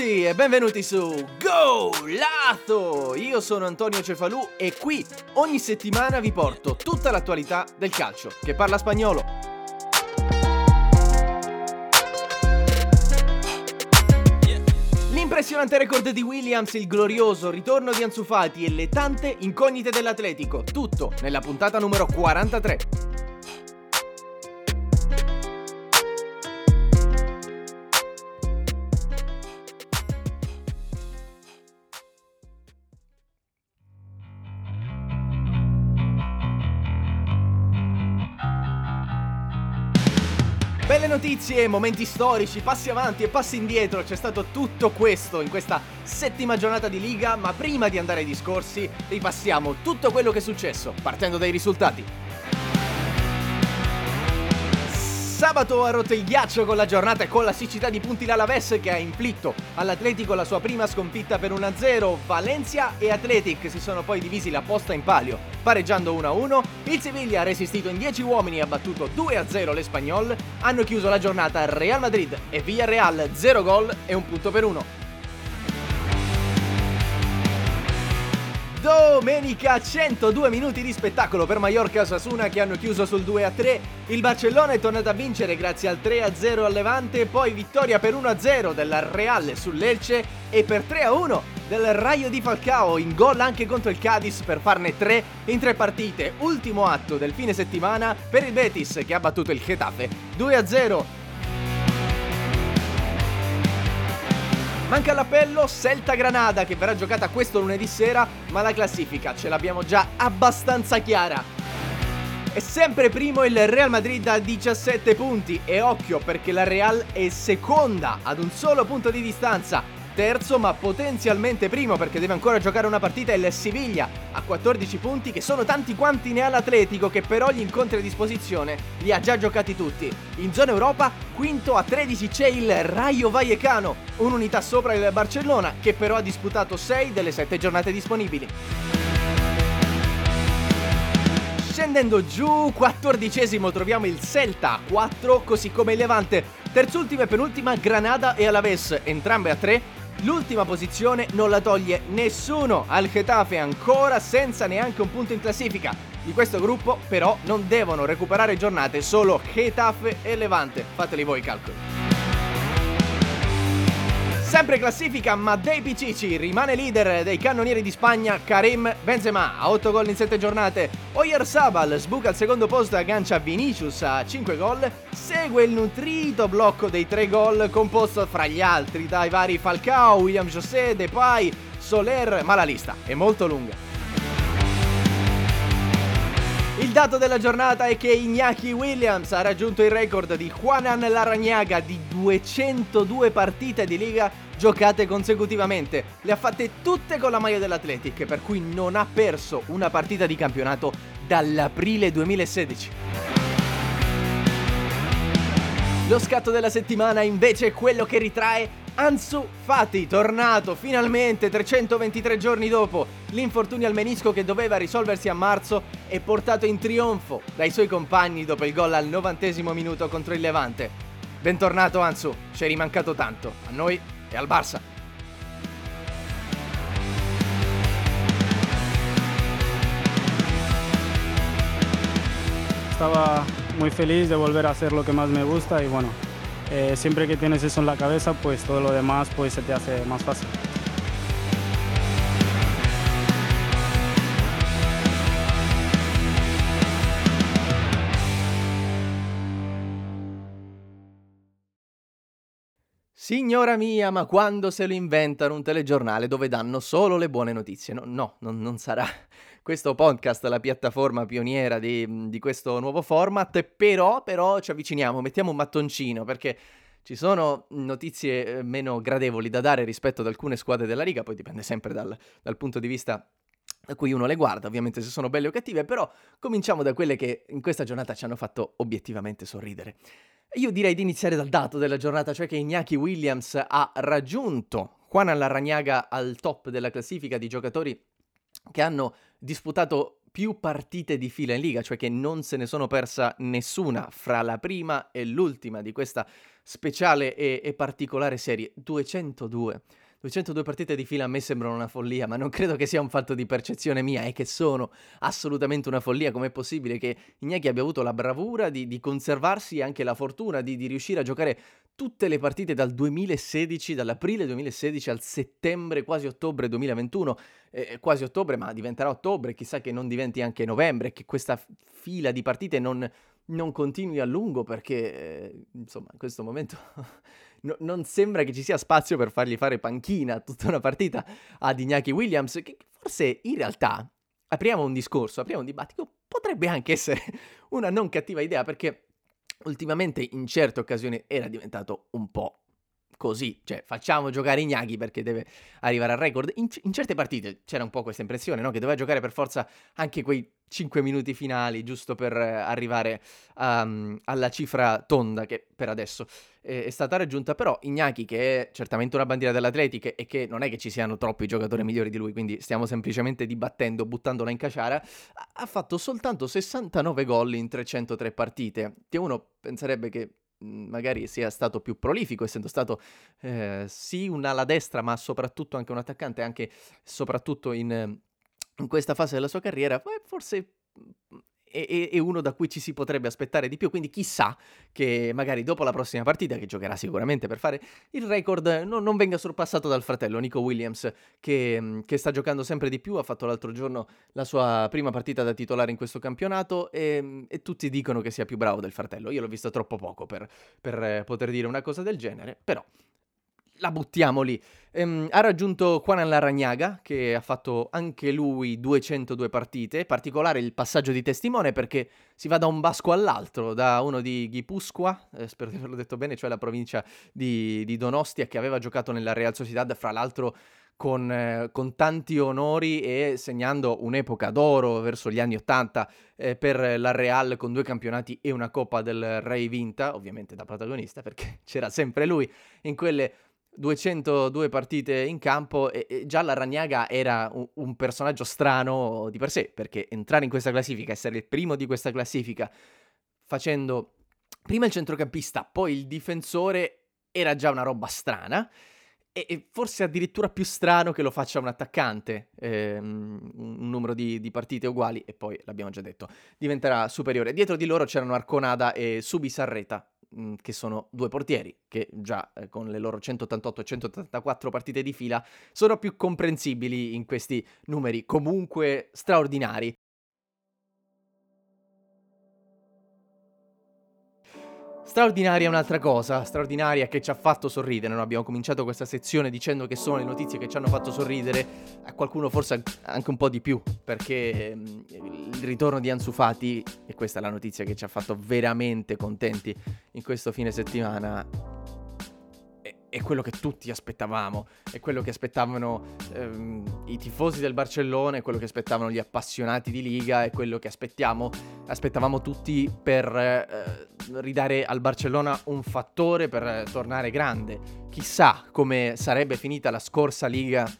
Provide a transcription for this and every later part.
Tutti e benvenuti su Go Lato! Io sono Antonio Cefalù e qui ogni settimana vi porto tutta l'attualità del calcio che parla spagnolo. L'impressionante record di Williams, il glorioso ritorno di Ansu Fati e le tante incognite dell'Atletico, tutto nella puntata numero 43. Belle notizie, momenti storici, passi avanti e passi indietro, c'è stato tutto questo in questa settima giornata di Liga, ma prima di andare ai discorsi ripassiamo tutto quello che è successo, partendo dai risultati. Sabato ha rotto il ghiaccio con la giornata e con la siccità di punti l'Alaves che ha inflitto all'Atletico la sua prima sconfitta per 1-0. Valencia e Atletic si sono poi divisi la posta in palio, pareggiando 1-1. Il Sevilla ha resistito in 10 uomini e ha battuto 2-0 l'Espagnol. Hanno chiuso la giornata Real Madrid e Villarreal 0 gol e un punto per uno. Domenica 102 minuti di spettacolo per Mallorca e Sasuna che hanno chiuso sul 2-3. Il Barcellona è tornato a vincere grazie al 3-0 al Levante, poi vittoria per 1-0 della Real sull'Elce e per 3-1 del Raio di Falcao in gol anche contro il Cadiz per farne 3 in tre partite. Ultimo atto del fine settimana per il Betis che ha battuto il Getafe 2-0 Manca l'appello Celta Granada che verrà giocata questo lunedì sera, ma la classifica ce l'abbiamo già abbastanza chiara. È sempre primo il Real Madrid a 17 punti e occhio perché la Real è seconda ad un solo punto di distanza. Terzo ma potenzialmente primo perché deve ancora giocare una partita il Siviglia a 14 punti che sono tanti quanti ne ha l'Atletico che però gli incontri a disposizione li ha già giocati tutti. In zona Europa quinto a 13 c'è il Rayo Vallecano, un'unità sopra il Barcellona che però ha disputato 6 delle 7 giornate disponibili. Scendendo giù, quattordicesimo troviamo il Celta a 4, così come il Levante. Terzultima e penultima Granada e Alaves, entrambe a 3. L'ultima posizione non la toglie nessuno al Getafe ancora senza neanche un punto in classifica. Di questo gruppo però non devono recuperare giornate solo Getafe e Levante. Fateli voi i calcoli. Sempre classifica, ma dei Picici rimane leader dei cannonieri di Spagna Karim Benzema a 8 gol in 7 giornate. Oyarzabal sbuca al secondo posto e aggancia Vinicius a 5 gol. Segue il nutrito blocco dei 3 gol composto fra gli altri dai vari Falcao, William José, Depay, Soler, ma la lista è molto lunga. Il dato della giornata è che Iñaki Williams ha raggiunto il record di Juanan Laragnaga di 202 partite di Liga giocate consecutivamente. Le ha fatte tutte con la maglia dell'Athletic, per cui non ha perso una partita di campionato dall'aprile 2016. Lo scatto della settimana invece è quello che ritrae Ansu Fati, tornato finalmente 323 giorni dopo l'infortunio al menisco che doveva risolversi a marzo e portato in trionfo dai suoi compagni dopo il gol al novantesimo minuto contro il Levante. Bentornato Ansu, ci è rimancato tanto, a noi e al Barça. Estaba muy feliz de volver a hacer lo que más me gusta y bueno, eh, siempre que tienes eso en la cabeza, pues todo lo demás pues se te hace más fácil. Signora mia, ma quando se lo inventano un telegiornale dove danno solo le buone notizie? No, no, non, non sarà questo podcast, la piattaforma pioniera di, di questo nuovo format, però, però ci avviciniamo, mettiamo un mattoncino perché ci sono notizie eh, meno gradevoli da dare rispetto ad alcune squadre della Liga, poi dipende sempre dal, dal punto di vista da cui uno le guarda, ovviamente se sono belle o cattive, però cominciamo da quelle che in questa giornata ci hanno fatto obiettivamente sorridere. Io direi di iniziare dal dato della giornata, cioè che Iñaki Williams ha raggiunto Juan Larragnaga al top della classifica di giocatori che hanno disputato più partite di fila in Liga, cioè che non se ne sono persa nessuna fra la prima e l'ultima di questa speciale e, e particolare serie. 202. 202 partite di fila a me sembrano una follia, ma non credo che sia un fatto di percezione mia, è che sono assolutamente una follia. Com'è possibile che Ignaghi abbia avuto la bravura di, di conservarsi e anche la fortuna di, di riuscire a giocare tutte le partite dal 2016, dall'aprile 2016 al settembre, quasi ottobre 2021, eh, quasi ottobre, ma diventerà ottobre, chissà che non diventi anche novembre, che questa fila di partite non, non continui a lungo perché, eh, insomma, in questo momento no, non sembra che ci sia spazio per fargli fare panchina tutta una partita ad Iñaki Williams, che forse in realtà, apriamo un discorso, apriamo un dibattito, potrebbe anche essere una non cattiva idea perché ultimamente in certe occasioni era diventato un po' così, cioè facciamo giocare Ignaghi perché deve arrivare al record. In, in, certe partite c'era un po' questa impressione, no? Che doveva giocare per forza anche quei 5 minuti finali, giusto per eh, arrivare um, alla cifra tonda che per adesso è, è stata raggiunta. Però Ignaghi, che è certamente una bandiera dell'Atletic e che non è che ci siano troppi giocatori migliori di lui, quindi stiamo semplicemente dibattendo, buttandola in caciara, ha fatto soltanto 69 gol in 303 partite. Che uno penserebbe che magari sia stato più prolifico, essendo stato eh, sì un ala destra, ma soprattutto anche un attaccante, anche soprattutto in, in questa fase della sua carriera, forse mhmm, è, uno da cui ci si potrebbe aspettare di più. Quindi chissà che magari dopo la prossima partita, che giocherà sicuramente per fare il record, non, non venga sorpassato dal fratello Nico Williams, che, che, sta giocando sempre di più. Ha fatto l'altro giorno la sua prima partita da titolare in questo campionato e, e tutti dicono che sia più bravo del fratello. Io l'ho visto troppo poco per, per poter dire una cosa del genere, però la buttiamo lì. Ehm, ha raggiunto Juan Larragnaga, che ha fatto anche lui 202 partite, particolare il passaggio di testimone perché si va da un basco all'altro, da uno di Gipuzkoa, eh, spero di averlo detto bene, cioè la provincia di, di Donostia, che aveva giocato nella Real Sociedad, fra l'altro con, eh, con, tanti onori e segnando un'epoca d'oro verso gli anni Ottanta eh, per la Real con due campionati e una Coppa del Re vinta, ovviamente da protagonista perché c'era sempre lui in quelle 202 partite in campo e, e già la Ragnaga era un, un, personaggio strano di per sé, perché entrare in questa classifica, essere il primo di questa classifica, facendo prima il centrocampista, poi il difensore, era già una roba strana. E, forse addirittura più strano che lo faccia un attaccante, ehm, un numero di, di, partite uguali, e poi l'abbiamo già detto, diventerà superiore. Dietro di loro c'erano Arconada e Subisarreta, Che sono due portieri, che già eh, con le loro 188 e 184 partite di fila sono più comprensibili in questi numeri comunque straordinari. Straordinaria è un'altra cosa, straordinaria che ci ha fatto sorridere. Noi abbiamo cominciato questa sezione dicendo che sono le notizie che ci hanno fatto sorridere, a qualcuno forse anche un po' di più, perché mm, il ritorno di Ansu Fati, e questa è la notizia che ci ha fatto veramente contenti in questo fine settimana, è quello che tutti aspettavamo, è quello che aspettavano ehm, i tifosi del Barcellona, è quello che aspettavano gli appassionati di Liga, è quello che aspettiamo, aspettavamo tutti per eh, ridare al Barcellona un fattore per tornare grande. Chissà come sarebbe finita la scorsa Liga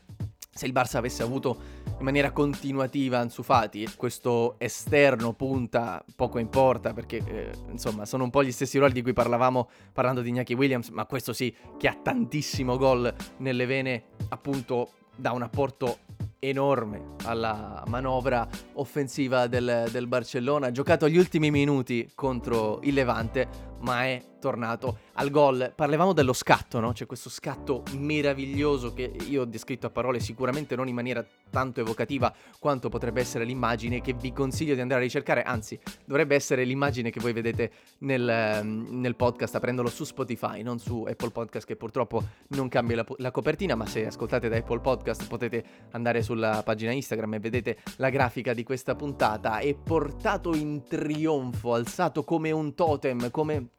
se il Barça avesse avuto in maniera continuativa Ansu Fati, questo esterno punta poco importa perché eh, insomma sono un po' gli stessi ruoli di cui parlavamo parlando di Iñaki Williams, ma questo sì che ha tantissimo gol nelle vene appunto da un apporto enorme alla manovra offensiva del, del, Barcellona. Giocato gli ultimi minuti contro il Levante, ma è tornato al gol. Parlavamo dello scatto, no? C'è questo scatto meraviglioso che io ho descritto a parole, sicuramente non in maniera tanto evocativa quanto potrebbe essere l'immagine che vi consiglio di andare a ricercare, anzi dovrebbe essere l'immagine che voi vedete nel, nel podcast aprendolo su Spotify, non su Apple Podcast che purtroppo non cambia la, la copertina, ma se ascoltate da Apple Podcast potete andare sulla pagina Instagram e vedete la grafica di questa puntata. È portato in trionfo, alzato come un totem, come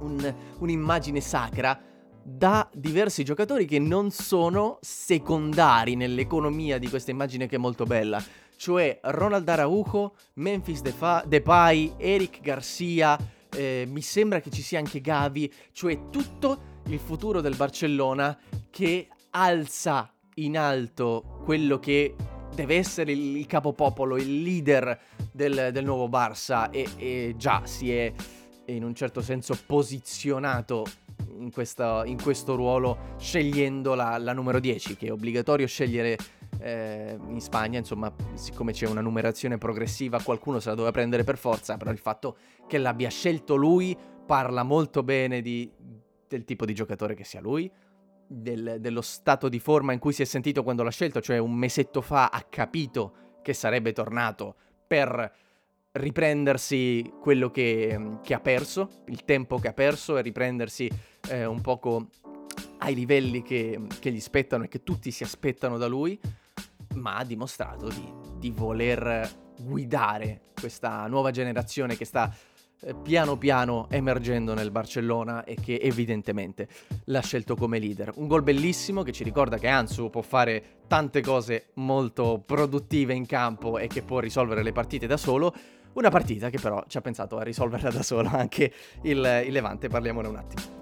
un, un'immagine sacra da diversi giocatori che non sono secondari nell'economia di questa immagine che è molto bella. Cioè Ronald Araujo, Memphis Depay, Eric Garcia, eh, mi sembra che ci sia anche Gavi, cioè tutto il futuro del Barcellona che alza in alto quello che deve essere il, il capopopolo, il leader del, del nuovo Barça e, e già si è in un certo senso posizionato in, questa, in questo ruolo scegliendo la, la, numero 10, che è obbligatorio scegliere eh, in Spagna, insomma, siccome c'è una numerazione progressiva, qualcuno se la doveva prendere per forza, però il fatto che l'abbia scelto lui parla molto bene di, del tipo di giocatore che sia lui, del, dello stato di forma in cui si è sentito quando l'ha scelto, cioè un mesetto fa ha capito che sarebbe tornato per riprendersi quello che, che, ha perso, il tempo che ha perso e riprendersi eh, un poco ai livelli che, che, gli spettano e che tutti si aspettano da lui, ma ha dimostrato di, di voler guidare questa nuova generazione che sta eh, piano piano emergendo nel Barcellona e che evidentemente l'ha scelto come leader. Un gol bellissimo che ci ricorda che Ansu può fare tante cose molto produttive in campo e che può risolvere le partite da solo, una partita che però ci ha pensato a risolverla da solo anche il, il Levante, parliamone un attimo.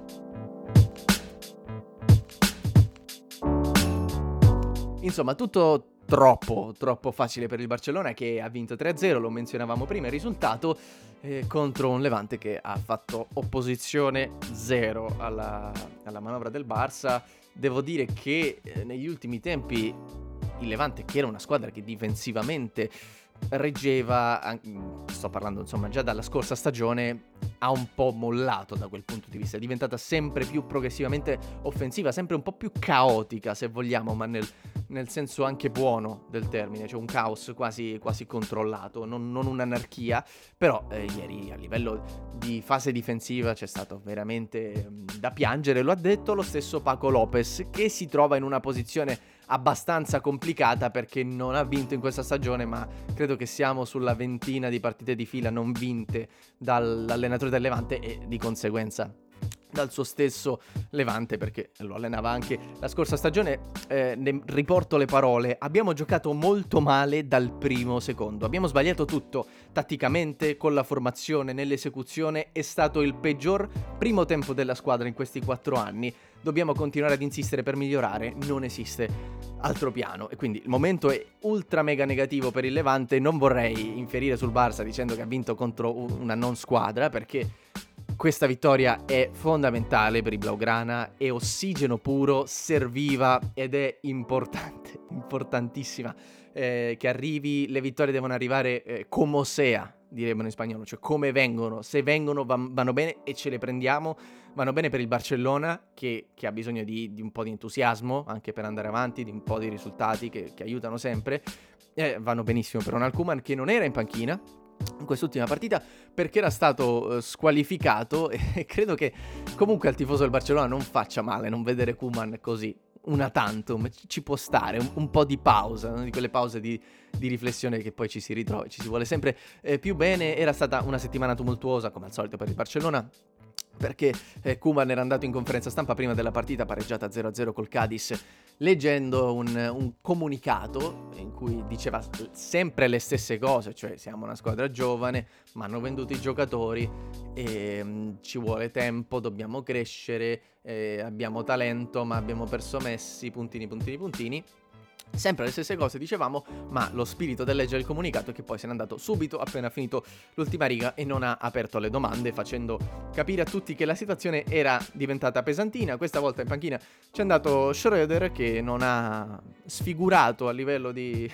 Insomma, tutto troppo, troppo facile per il Barcellona che ha vinto 3-0, lo menzionavamo prima, il risultato eh, contro un Levante che ha fatto opposizione zero alla, alla manovra del Barça. Devo dire che eh, negli ultimi tempi il Levante, che era una squadra che difensivamente reggeva, sto parlando insomma già dalla scorsa stagione, ha un po' mollato da quel punto di vista, è diventata sempre più progressivamente offensiva, sempre un po' più caotica se vogliamo, ma nel, nel senso anche buono del termine, cioè un caos quasi, quasi controllato, non, non, un'anarchia, però eh, ieri a livello di fase difensiva c'è stato veramente mm, da piangere, lo ha detto lo stesso Paco Lopez che si trova in una posizione abbastanza complicata perché non ha vinto in questa stagione, ma credo che siamo sulla ventina di partite di fila non vinte dall'allenatore del Levante e di conseguenza dal suo stesso Levante perché lo allenava anche la scorsa stagione. Eh, ne riporto le parole. Abbiamo giocato molto male dal primo secondo. Abbiamo sbagliato tutto tatticamente, con la formazione, nell'esecuzione. È stato il peggior primo tempo della squadra in questi quattro anni dobbiamo continuare ad insistere per migliorare, non esiste altro piano. E quindi il momento è ultra mega negativo per il Levante. Non vorrei inferire sul Barça dicendo che ha vinto contro una non squadra, perché questa vittoria è fondamentale per i Blaugrana, è ossigeno puro, serviva ed è importante, importantissima. Eh, che arrivi, le vittorie devono arrivare eh, come sea, diremmo in spagnolo, cioè come vengono, se vengono van- vanno bene e ce le prendiamo, vanno bene per il Barcellona che, che ha bisogno di, di, un po' di entusiasmo anche per andare avanti, di un po' di risultati che, che aiutano sempre, eh, vanno benissimo per Ronald Koeman che non era in panchina, in quest'ultima partita perché era stato uh, squalificato e credo che comunque al tifoso del Barcellona non faccia male non vedere Kuman così una tantum, ci può stare, un, un po' di pausa, no? di quelle pause di, di, riflessione che poi ci si ritrova, ci si vuole sempre eh, più bene. Era stata una settimana tumultuosa, come al solito per il Barcellona, perché eh, Kuman era andato in conferenza stampa prima della partita pareggiata 0-0 col Cadiz leggendo un, un, comunicato in cui diceva sempre le stesse cose, cioè siamo una squadra giovane, ma hanno venduto i giocatori e um, ci vuole tempo, dobbiamo crescere, eh, abbiamo talento, ma abbiamo perso Messi, puntini, puntini, puntini. Sempre le stesse cose dicevamo, ma lo spirito del leggere il comunicato è che poi se n'è andato subito appena finito l'ultima riga e non ha aperto le domande, facendo capire a tutti che la situazione era diventata pesantina. Questa volta in panchina c'è andato Schroeder che non ha sfigurato a livello di,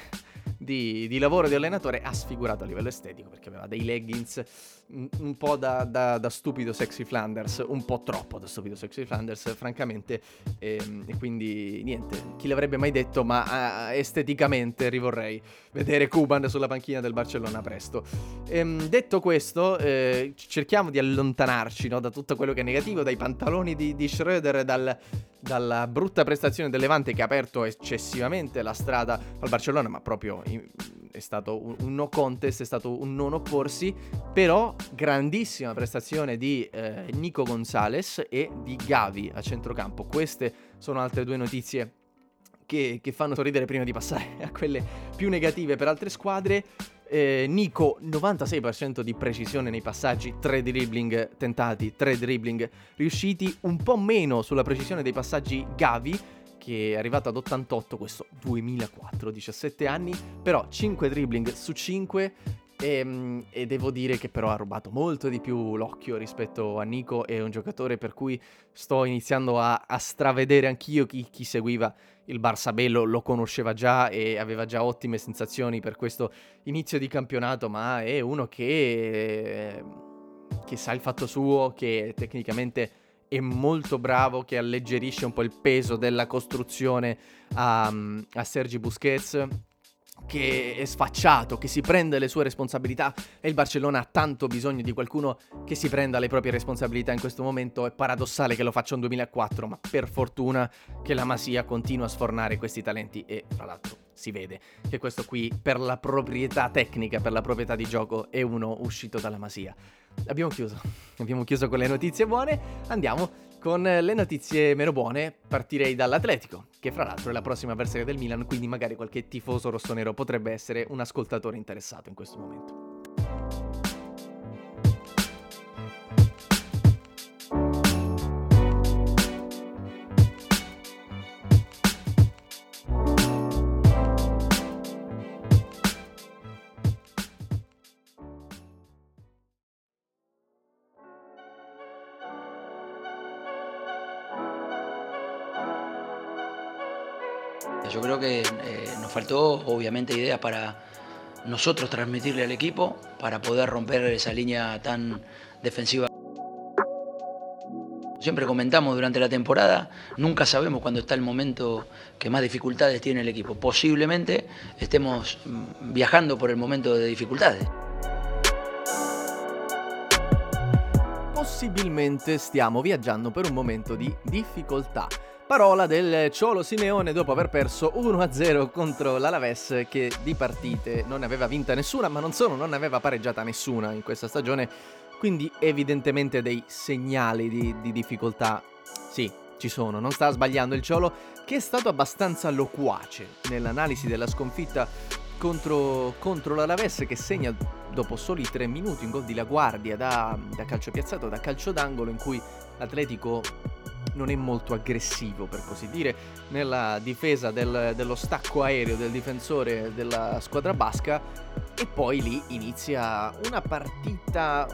di, di, lavoro di allenatore ha sfigurato a livello estetico perché aveva dei leggings un, po' da, da, da, stupido sexy Flanders, un po' troppo da stupido sexy Flanders, francamente. E, ehm, e quindi niente, chi l'avrebbe mai detto, ma uh, esteticamente rivorrei vedere Kuban sulla panchina del Barcellona presto. E, ehm, detto questo, eh, cerchiamo di allontanarci no, da tutto quello che è negativo, dai pantaloni di, di Schröder, dal dalla brutta prestazione del Levante che ha aperto eccessivamente la strada al Barcellona, ma proprio è stato un, no contest, è stato un non opporsi, però grandissima prestazione di eh, Nico Gonzalez e di Gavi a centrocampo. Queste sono altre due notizie che, che fanno sorridere prima di passare a quelle più negative per altre squadre. Eh, Nico 96% di precisione nei passaggi, 3 dribbling tentati, 3 dribbling. Riusciti, un po' meno sulla precisione dei passaggi Gavi che è arrivato ad 88, questo 2004, 17 anni, però 5 dribbling su 5 e, ehm, e, devo dire che però ha rubato molto di più l'occhio rispetto a Nico, è un giocatore per cui sto iniziando a, a stravedere anch'io chi, chi, seguiva il Barça Bello, lo conosceva già e aveva già ottime sensazioni per questo inizio di campionato, ma è uno che, che sa il fatto suo, che tecnicamente è molto bravo, che alleggerisce un po' il peso della costruzione a, a Sergi Busquets che è sfacciato, che si prende le sue responsabilità e il Barcellona ha tanto bisogno di qualcuno che si prenda le proprie responsabilità in questo momento. È paradossale che lo faccia un 2004, ma per fortuna che la Masia continua a sfornare questi talenti e tra l'altro si vede che questo qui per la proprietà tecnica, per la proprietà di gioco è uno uscito dalla Masia. Abbiamo chiuso, abbiamo chiuso con le notizie buone, andiamo con le notizie meno buone partirei dall'Atletico, che fra l'altro è la prossima avversaria del Milan, quindi magari qualche tifoso rossonero potrebbe essere un ascoltatore interessato in questo momento. Faltó obviamente ideas para nosotros transmitirle al equipo para poder romper esa línea tan defensiva. Siempre comentamos durante la temporada, nunca sabemos cuándo está el momento que más dificultades tiene el equipo. Posiblemente estemos viajando por el momento de dificultades. Possibilmente stiamo viaggiando per un momento di difficoltà. Parola del Ciolo Simeone dopo aver perso 1-0 contro l'Alaves che di partite non ne aveva vinta nessuna, ma non solo, non ne aveva pareggiata nessuna in questa stagione, quindi evidentemente dei segnali di, di difficoltà, sì, ci sono, non sta sbagliando il Ciolo che è stato abbastanza loquace nell'analisi della sconfitta contro, contro l'Alaves che segna dopo soli tre minuti un gol di La Guardia da, da calcio piazzato, da calcio d'angolo in cui l'Atletico non è molto aggressivo, per così dire, nella difesa del, dello stacco aereo del difensore della squadra basca e poi lì inizia una partita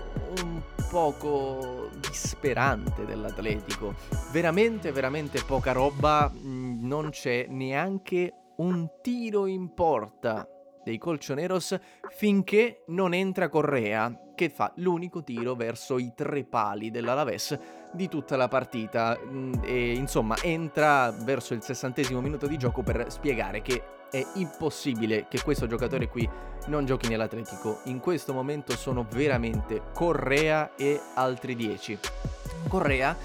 un poco disperante dell'Atletico. Veramente, veramente poca roba, mm, non c'è neanche un tiro in porta dei Colchoneros finché non entra Correa, che fa l'unico tiro verso i tre pali dell'Alaves di tutta la partita. Mm, e insomma, entra verso il sessantesimo minuto di gioco per spiegare che è impossibile che questo giocatore qui non giochi nell'Atletico. In questo momento sono veramente Correa e altri 10. Correa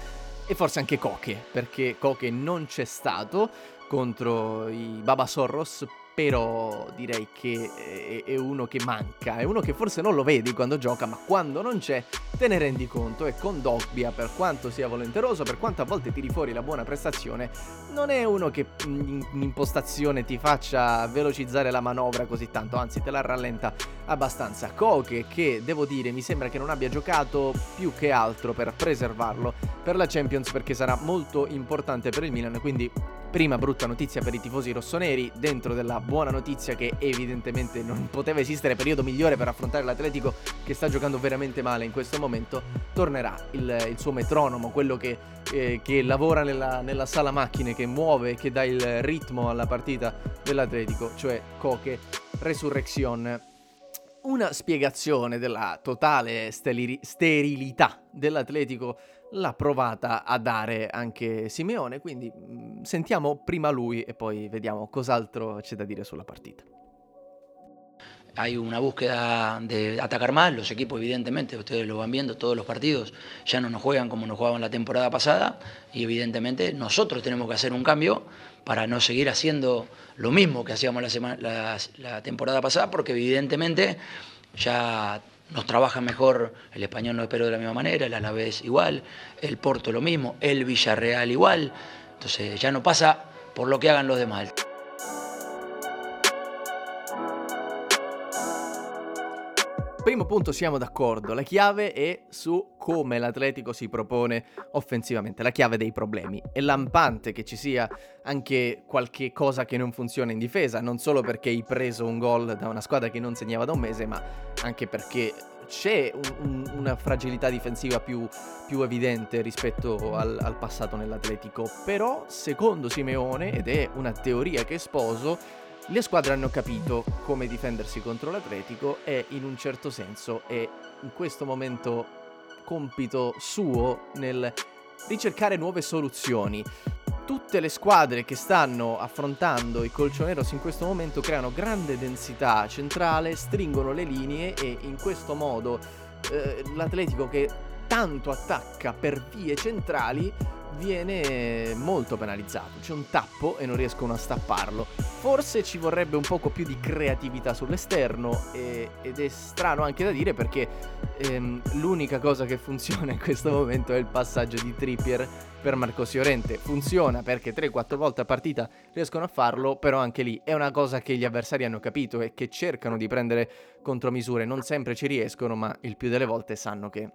e forse anche Coche, perché Coche non c'è stato contro i Babasorros però direi che è uno che manca, è uno che forse non lo vedi quando gioca, ma quando non c'è te ne rendi conto e con Dogbia, per quanto sia volenteroso, per quanto a volte tiri fuori la buona prestazione, non è uno che in impostazione ti faccia velocizzare la manovra così tanto, anzi te la rallenta abbastanza. Koke che devo dire mi sembra che non abbia giocato più che altro per preservarlo per la Champions perché sarà molto importante per il Milan, quindi prima brutta notizia per i tifosi rossoneri, dentro della buona notizia che evidentemente non poteva esistere periodo migliore per affrontare l'Atletico che sta giocando veramente male in questo momento, tornerà il, il suo metronomo, quello che, eh, che lavora nella, nella, sala macchine, che muove, che dà il ritmo alla partita dell'Atletico, cioè Coche Resurrection. Una spiegazione della totale steli- sterilità dell'Atletico l'ha provata a dare anche Simeone, quindi mh, sentiamo prima lui e poi vediamo cos'altro c'è da dire sulla partita. Hay una búsqueda de atacar más, los equipos evidentemente, ustedes lo van viendo, todos los partidos ya no nos juegan como nos jugaban la temporada pasada y evidentemente nosotros tenemos que hacer un cambio para no seguir haciendo lo mismo que hacíamos la, temporada pasada, porque evidentemente ya nos trabaja mejor, el español no espero de la misma manera, el Alavés igual, el Porto lo mismo, el Villarreal igual, entonces ya no pasa por lo que hagan los demás. Primo punto siamo d'accordo, la chiave è su come l'Atletico si propone offensivamente, la chiave dei problemi. È lampante che ci sia anche qualche cosa che non funziona in difesa, non solo perché hai preso un gol da una squadra che non segnava da un mese, ma anche perché c'è un, un, una fragilità difensiva più, più evidente rispetto al, al passato nell'Atletico. Però, secondo Simeone, ed è una teoria che sposo, le squadre hanno capito come difendersi contro l'Atletico e in un certo senso è in questo momento compito suo nel ricercare nuove soluzioni. Tutte le squadre che stanno affrontando i colchoneros in questo momento creano grande densità centrale, stringono le linee e in questo modo eh, l'Atletico che tanto attacca per vie centrali viene molto penalizzato. C'è un tappo e non riescono a stapparlo. Forse ci vorrebbe un poco più di creatività sull'esterno e, ed è strano anche da dire perché ehm, l'unica cosa che funziona in questo momento è il passaggio di Trippier per Marcos Llorente. Funziona perché 3-4 volte a partita riescono a farlo, però anche lì è una cosa che gli avversari hanno capito e che cercano di prendere contromisure. Non sempre ci riescono, ma il più delle volte sanno che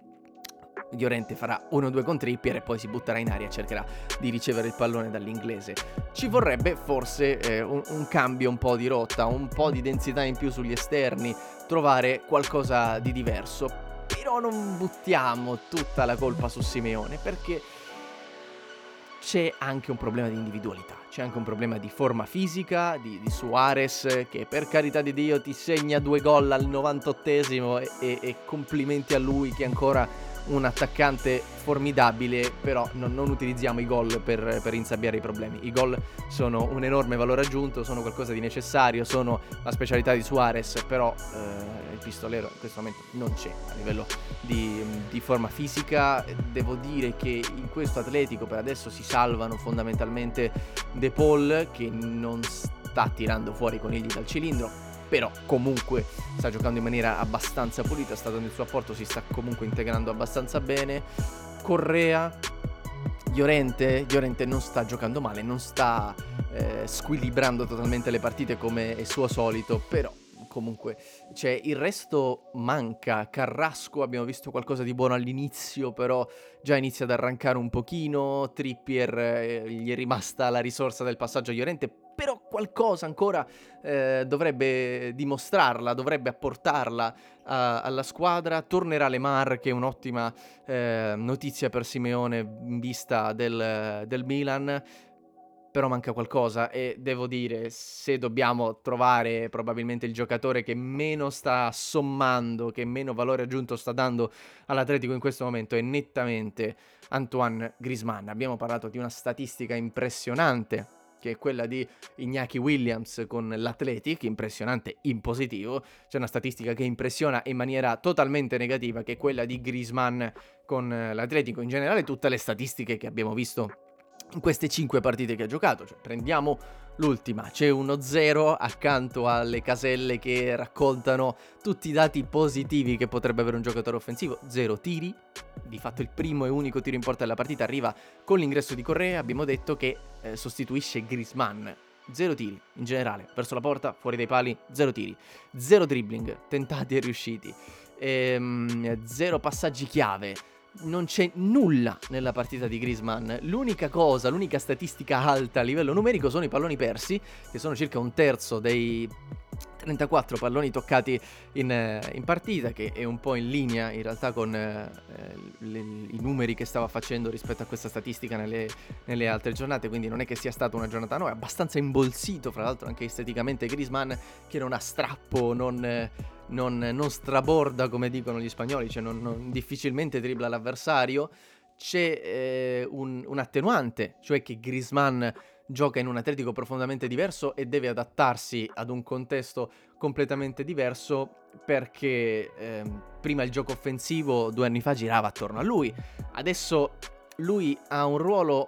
Llorente farà uno o due con Trippier e poi si butterà in aria e cercherà di ricevere il pallone dall'inglese. Ci vorrebbe forse eh, un, un, cambio un po' di rotta, un po' di densità in più sugli esterni, trovare qualcosa di diverso. Però non buttiamo tutta la colpa su Simeone perché c'è anche un problema di individualità, c'è anche un problema di forma fisica, di, di Suarez che per carità di Dio ti segna due gol al 98esimo e, e, e complimenti a lui che ancora un attaccante formidabile, però non, non utilizziamo i gol per, per, insabbiare i problemi. I gol sono un enorme valore aggiunto, sono qualcosa di necessario, sono la specialità di Suarez, però eh, il pistolero in questo momento non c'è a livello di, di, forma fisica. Devo dire che in questo atletico per adesso si salvano fondamentalmente De Paul che non sta tirando fuori i conigli dal cilindro però comunque sta giocando in maniera abbastanza pulita, sta dando il suo apporto, si sta comunque integrando abbastanza bene. Correa, Llorente, Llorente non sta giocando male, non sta eh, squilibrando totalmente le partite come è suo solito, però comunque cioè, il resto manca. Carrasco abbiamo visto qualcosa di buono all'inizio, però già inizia ad arrancare un pochino. Trippier eh, gli è rimasta la risorsa del passaggio a Llorente, però qualcosa ancora eh, dovrebbe dimostrarla, dovrebbe apportarla a, alla squadra. Tornerà Lemar, che è un'ottima eh, notizia per Simeone in vista del, del Milan però manca qualcosa e devo dire, se dobbiamo trovare probabilmente il giocatore che meno sta sommando, che meno valore aggiunto sta dando all'Atletico in questo momento, è nettamente Antoine Grisman. Abbiamo parlato di una statistica impressionante che è quella di Iñaki Williams con l'Athletic, impressionante in positivo. C'è una statistica che impressiona in maniera totalmente negativa, che è quella di Grisman con l'Atletico. In generale tutte le statistiche che abbiamo visto in queste 5 partite che ha giocato. Cioè, prendiamo l'ultima, c'è uno 0 accanto alle caselle che raccontano tutti i dati positivi che potrebbe avere un giocatore offensivo. 0 tiri, di fatto il primo e unico tiro in porta della partita arriva con l'ingresso di Correa, abbiamo detto che eh, sostituisce Grisman. Zero tiri in generale, verso la porta, fuori dai pali, zero tiri, zero dribbling, tentati e riusciti, ehm, zero passaggi chiave, non c'è nulla nella partita di Griezmann. L'unica cosa, l'unica statistica alta a livello numerico sono i palloni persi, che sono circa un terzo dei 34 palloni toccati in, eh, in, partita, che è un po' in linea in realtà con eh, le, i numeri che stava facendo rispetto a questa statistica nelle, nelle, altre giornate, quindi non è che sia stata una giornata no, è abbastanza imbolsito, fra l'altro anche esteticamente Grisman che non ha strappo, non, non, non straborda come dicono gli spagnoli, cioè non, non difficilmente dribbla l'avversario. C'è eh, un, un attenuante, cioè che Grisman gioca in un atletico profondamente diverso e deve adattarsi ad un contesto completamente diverso perché ehm, prima il gioco offensivo due anni fa girava attorno a lui, adesso lui ha un ruolo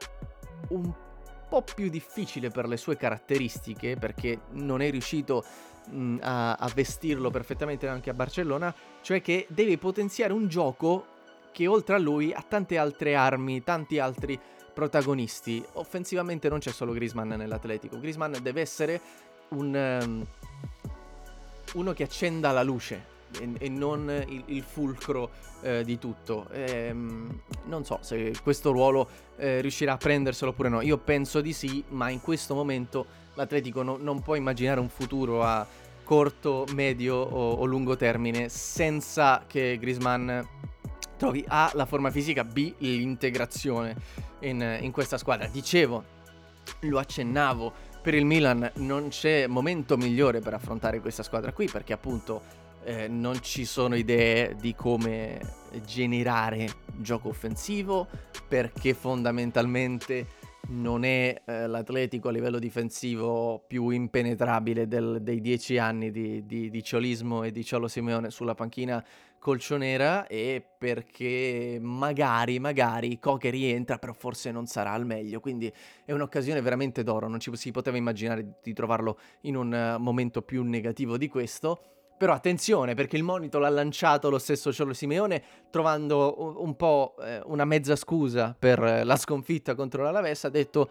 un po' più difficile per le sue caratteristiche perché non è riuscito mh, a, a vestirlo perfettamente anche a Barcellona, cioè che deve potenziare un gioco che oltre a lui ha tante altre armi, tanti altri protagonisti. Offensivamente non c'è solo Grisman nell'Atletico. Grisman deve essere un, um, uno che accenda la luce e, e non il, il fulcro eh, di tutto. Ehm, non so se questo ruolo eh, riuscirà a prenderselo oppure no. Io penso di sì, ma in questo momento l'Atletico no, non può immaginare un futuro a corto, medio o, o lungo termine senza che Grisman trovi A la forma fisica, B l'integrazione in, in questa squadra. Dicevo, lo accennavo, per il Milan non c'è momento migliore per affrontare questa squadra qui perché appunto eh, non ci sono idee di come generare gioco offensivo perché fondamentalmente non è eh, l'Atletico a livello difensivo più impenetrabile del, dei dieci anni di, di, di ciolismo e di Ciolo Simeone sulla panchina colcionera e perché magari, magari Coche rientra, però forse non sarà al meglio, quindi è un'occasione veramente d'oro, non ci si poteva immaginare di trovarlo in un uh, momento più negativo di questo. Però attenzione perché il monito l'ha lanciato lo stesso Ciolo Simeone trovando un po' eh, una mezza scusa per la sconfitta contro l'Alaves, ha detto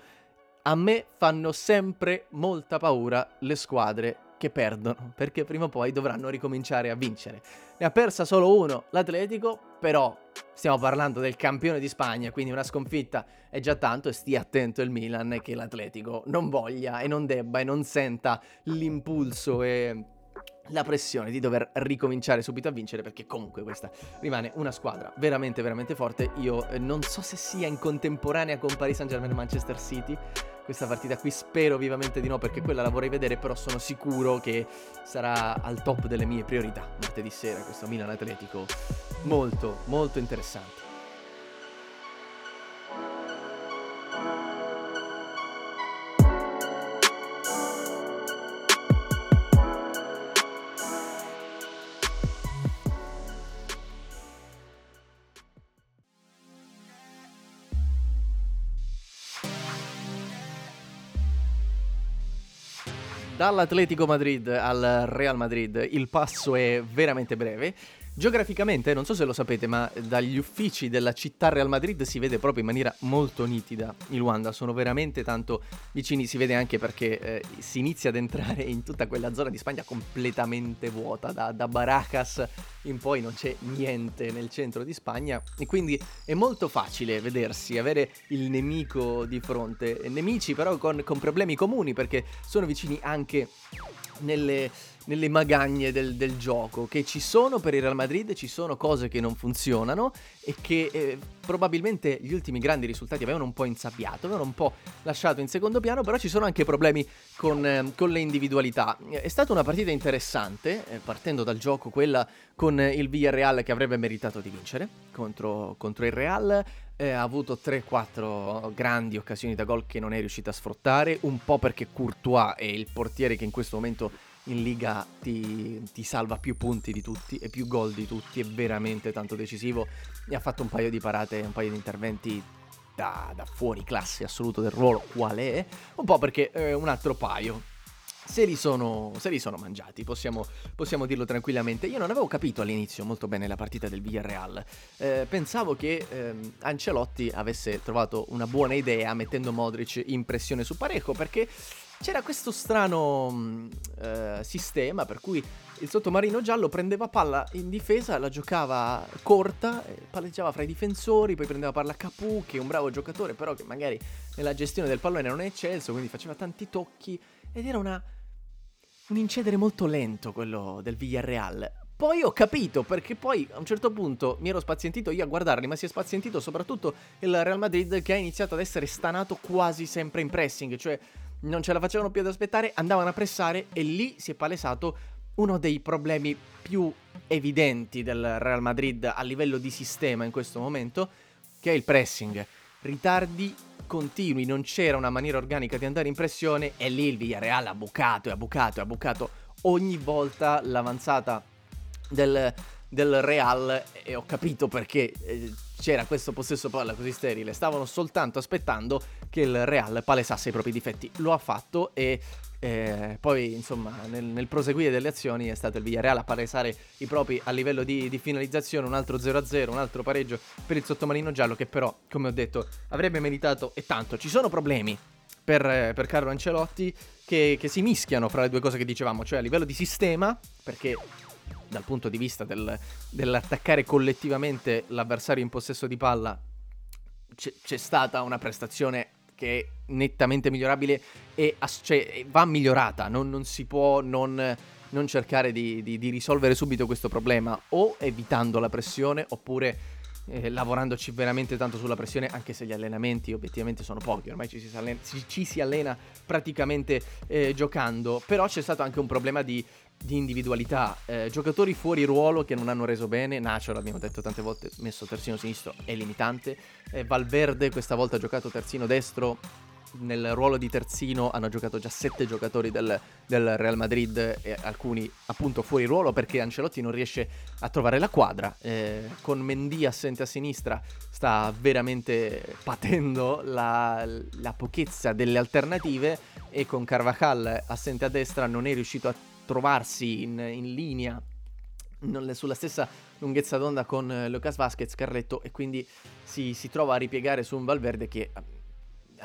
a me fanno sempre molta paura le squadre che perdono, perché prima o poi dovranno ricominciare a vincere. Ne ha persa solo uno, l'Atletico, però stiamo parlando del campione di Spagna, quindi una sconfitta è già tanto e stia attento il Milan che l'Atletico non voglia e non debba e non senta l'impulso e la pressione di dover ricominciare subito a vincere perché comunque questa rimane una squadra veramente veramente forte. Io eh, non so se sia in contemporanea con Paris Saint-Germain e Manchester City questa partita qui, spero vivamente di no perché quella la vorrei vedere, però sono sicuro che sarà al top delle mie priorità martedì sera questo Milan Atletico molto molto interessante. Dall'Atletico Madrid al Real Madrid il passo è veramente breve. Geograficamente, non so se lo sapete, ma dagli uffici della città Real Madrid si vede proprio in maniera molto nitida i Luanda, sono veramente tanto vicini, si vede anche perché eh, si inizia ad entrare in tutta quella zona di Spagna completamente vuota, da, da Baracas in poi non c'è niente nel centro di Spagna. E quindi è molto facile vedersi, avere il nemico di fronte, nemici però con, con problemi comuni perché sono vicini anche nelle nelle magagne del, del, gioco, che ci sono per il Real Madrid, ci sono cose che non funzionano e che eh, probabilmente gli ultimi grandi risultati avevano un po' insabbiato, avevano un po' lasciato in secondo piano, però ci sono anche problemi con, eh, con le individualità. È stata una partita interessante, eh, partendo dal gioco, quella con il Villarreal che avrebbe meritato di vincere contro, contro il Real. Eh, ha avuto 3-4 grandi occasioni da gol che non è riuscita a sfruttare, un po' perché Courtois è il portiere che in questo momento in Liga ti, ti, salva più punti di tutti e più gol di tutti, è veramente tanto decisivo e ha fatto un paio di parate, un paio di interventi da, da fuori classe assoluto del ruolo qual è, un po' perché eh, un altro paio se li sono, se li sono mangiati, possiamo, possiamo, dirlo tranquillamente. Io non avevo capito all'inizio molto bene la partita del Villarreal. Eh, pensavo che eh, Ancelotti avesse trovato una buona idea mettendo Modric in pressione su Parejo perché c'era questo strano mm, eh, sistema per cui il sottomarino giallo prendeva palla in difesa, la giocava corta, palleggiava fra i difensori, poi prendeva palla a Capu, che è un bravo giocatore, però che magari nella gestione del pallone non è eccelso, quindi faceva tanti tocchi ed era una un incedere molto lento quello del Villarreal. Poi ho capito perché poi a un certo punto mi ero spazientito io a guardarli, ma si è spazientito soprattutto il Real Madrid che ha iniziato ad essere stanato quasi sempre in pressing, cioè non ce la facevano più ad aspettare, andavano a pressare e lì si è palesato uno dei problemi più evidenti del Real Madrid a livello di sistema in questo momento, che è il pressing. Ritardi continui, non c'era una maniera organica di andare in pressione e lì il Villarreal ha bucato e ha bucato e ha bucato ogni volta l'avanzata del, del Real e ho capito perché eh, c'era questo possesso palla così sterile. Stavano soltanto aspettando che il Real palesasse i propri difetti. Lo ha fatto e eh, poi, insomma, nel, nel, proseguire delle azioni è stato il Villarreal a palesare i propri a livello di, di, finalizzazione. Un altro 0-0, un altro pareggio per il sottomarino giallo che però, come ho detto, avrebbe meritato e tanto. Ci sono problemi per, per Carlo Ancelotti che, che si mischiano fra le due cose che dicevamo, cioè a livello di sistema, perché dal punto di vista del, dell'attaccare collettivamente l'avversario in possesso di palla c'è, c'è stata una prestazione che è nettamente migliorabile e as- cioè, va migliorata, non, non si può non, non cercare di, di, di, risolvere subito questo problema o evitando la pressione oppure eh, lavorandoci veramente tanto sulla pressione anche se gli allenamenti obiettivamente sono pochi, ormai ci si allena, ci, ci si allena praticamente eh, giocando, però c'è stato anche un problema di di individualità, eh, giocatori fuori ruolo che non hanno reso bene, Nacho l'abbiamo detto tante volte, messo terzino sinistro è limitante, eh, Valverde questa volta ha giocato terzino destro, nel ruolo di terzino hanno giocato già sette giocatori del, del, Real Madrid e alcuni appunto fuori ruolo perché Ancelotti non riesce a trovare la quadra. Eh, con Mendy assente a sinistra sta veramente patendo la, la pochezza delle alternative e con Carvajal assente a destra non è riuscito a trovarsi in, in linea sulla stessa lunghezza d'onda con eh, Lucas Vasquez, Carletto e quindi si, si, trova a ripiegare su un Valverde che a,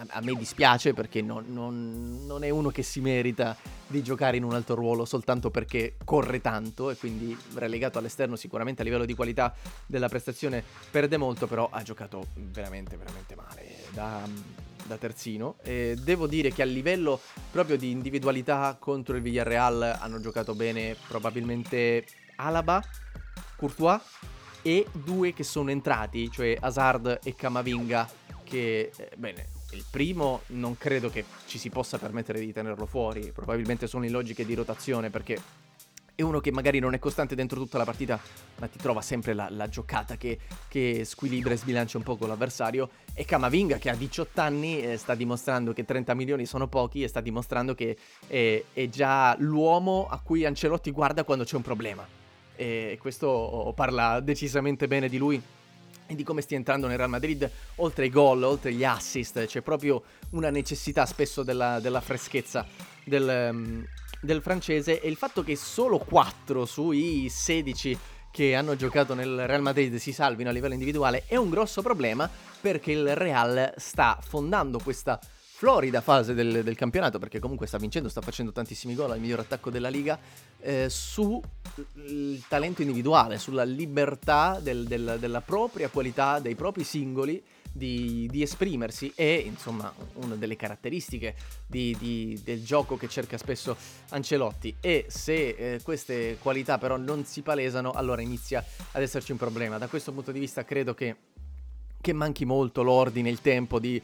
a me dispiace perché non, non, non, è uno che si merita di giocare in un alto ruolo soltanto perché corre tanto e quindi relegato all'esterno sicuramente a livello di qualità della prestazione perde molto però ha giocato veramente veramente male. Da, da terzino. E devo dire che a livello proprio di individualità contro il Villarreal hanno giocato bene probabilmente Alaba, Courtois e due che sono entrati, cioè Hazard e Camavinga, che, eh, bene, il primo non credo che ci si possa permettere di tenerlo fuori, probabilmente sono in logiche di rotazione perché è uno che magari non è costante dentro tutta la partita, ma ti trova sempre la, la giocata che, che, squilibra e sbilancia un po' con l'avversario. E Camavinga, che ha 18 anni, eh, sta dimostrando che 30 milioni sono pochi e sta dimostrando che è, è già l'uomo a cui Ancelotti guarda quando c'è un problema. E questo parla decisamente bene di lui e di come stia entrando nel Real Madrid, oltre ai gol, oltre agli assist, c'è proprio una necessità spesso della, della freschezza del, um, del francese e il fatto che solo 4 sui 16 che hanno giocato nel Real Madrid si salvino a livello individuale è un grosso problema perché il Real sta fondando questa florida fase del, del campionato perché comunque sta vincendo, sta facendo tantissimi gol, il miglior attacco della Liga eh, sul talento individuale, sulla libertà del, del, della propria qualità, dei propri singoli di, di esprimersi e insomma una delle caratteristiche di, di, del gioco che cerca spesso Ancelotti e se eh, queste qualità però non si palesano allora inizia ad esserci un problema. Da questo punto di vista credo che, che manchi molto l'ordine, il tempo di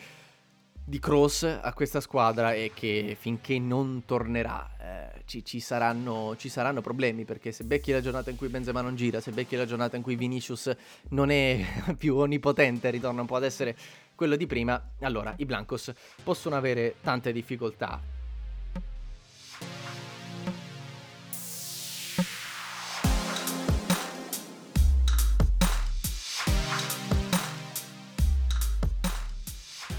di Cross a questa squadra e che finché non tornerà eh, ci, ci, saranno, ci, saranno, problemi perché se becchi la giornata in cui Benzema non gira, se becchi la giornata in cui Vinicius non è più onnipotente, ritorna un po' ad essere quello di prima, allora i Blancos possono avere tante difficoltà.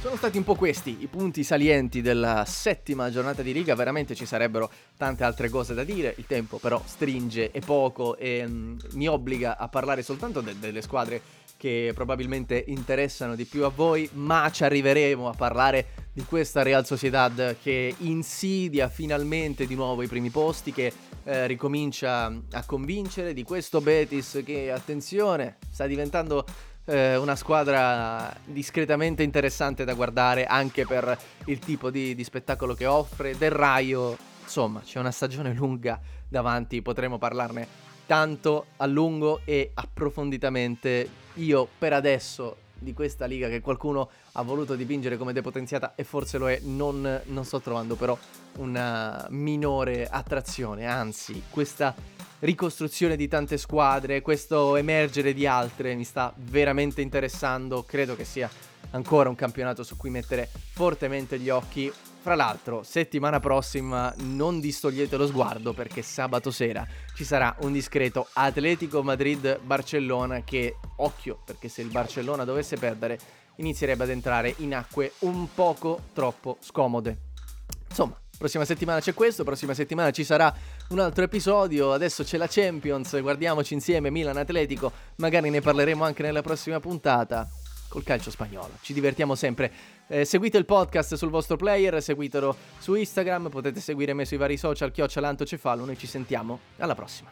Sono stati un po' questi i punti salienti della settima giornata di riga, veramente ci sarebbero tante altre cose da dire, il tempo però stringe e poco e mm, mi obbliga a parlare soltanto de- delle squadre che probabilmente interessano di più a voi, ma ci arriveremo a parlare di questa Real Sociedad che insidia finalmente di nuovo i primi posti, che eh, ricomincia a convincere, di questo Betis che, attenzione, sta diventando eh, una squadra discretamente interessante da guardare anche per il tipo di, di spettacolo che offre. Del Raio insomma, c'è una stagione lunga davanti, potremo parlarne tanto a lungo e approfonditamente. Io per adesso di questa liga che qualcuno ha voluto dipingere come depotenziata e forse lo è, non, non sto trovando però una minore attrazione, anzi questa ricostruzione di tante squadre, questo emergere di altre mi sta veramente interessando, credo che sia ancora un campionato su cui mettere fortemente gli occhi. Fra l'altro, settimana prossima non distogliete lo sguardo perché sabato sera ci sarà un discreto Atletico Madrid-Barcellona che, occhio, perché se il Barcellona dovesse perdere inizierebbe ad entrare in acque un poco troppo scomode. Insomma, prossima settimana c'è questo, prossima settimana ci sarà un altro episodio, adesso c'è la Champions, guardiamoci insieme Milan Atletico, magari ne parleremo anche nella prossima puntata col calcio spagnolo. Ci divertiamo sempre. Eh, seguite il podcast sul vostro player, seguitelo su Instagram, potete seguire me sui vari social, chioccialantocefalo, noi ci sentiamo alla prossima.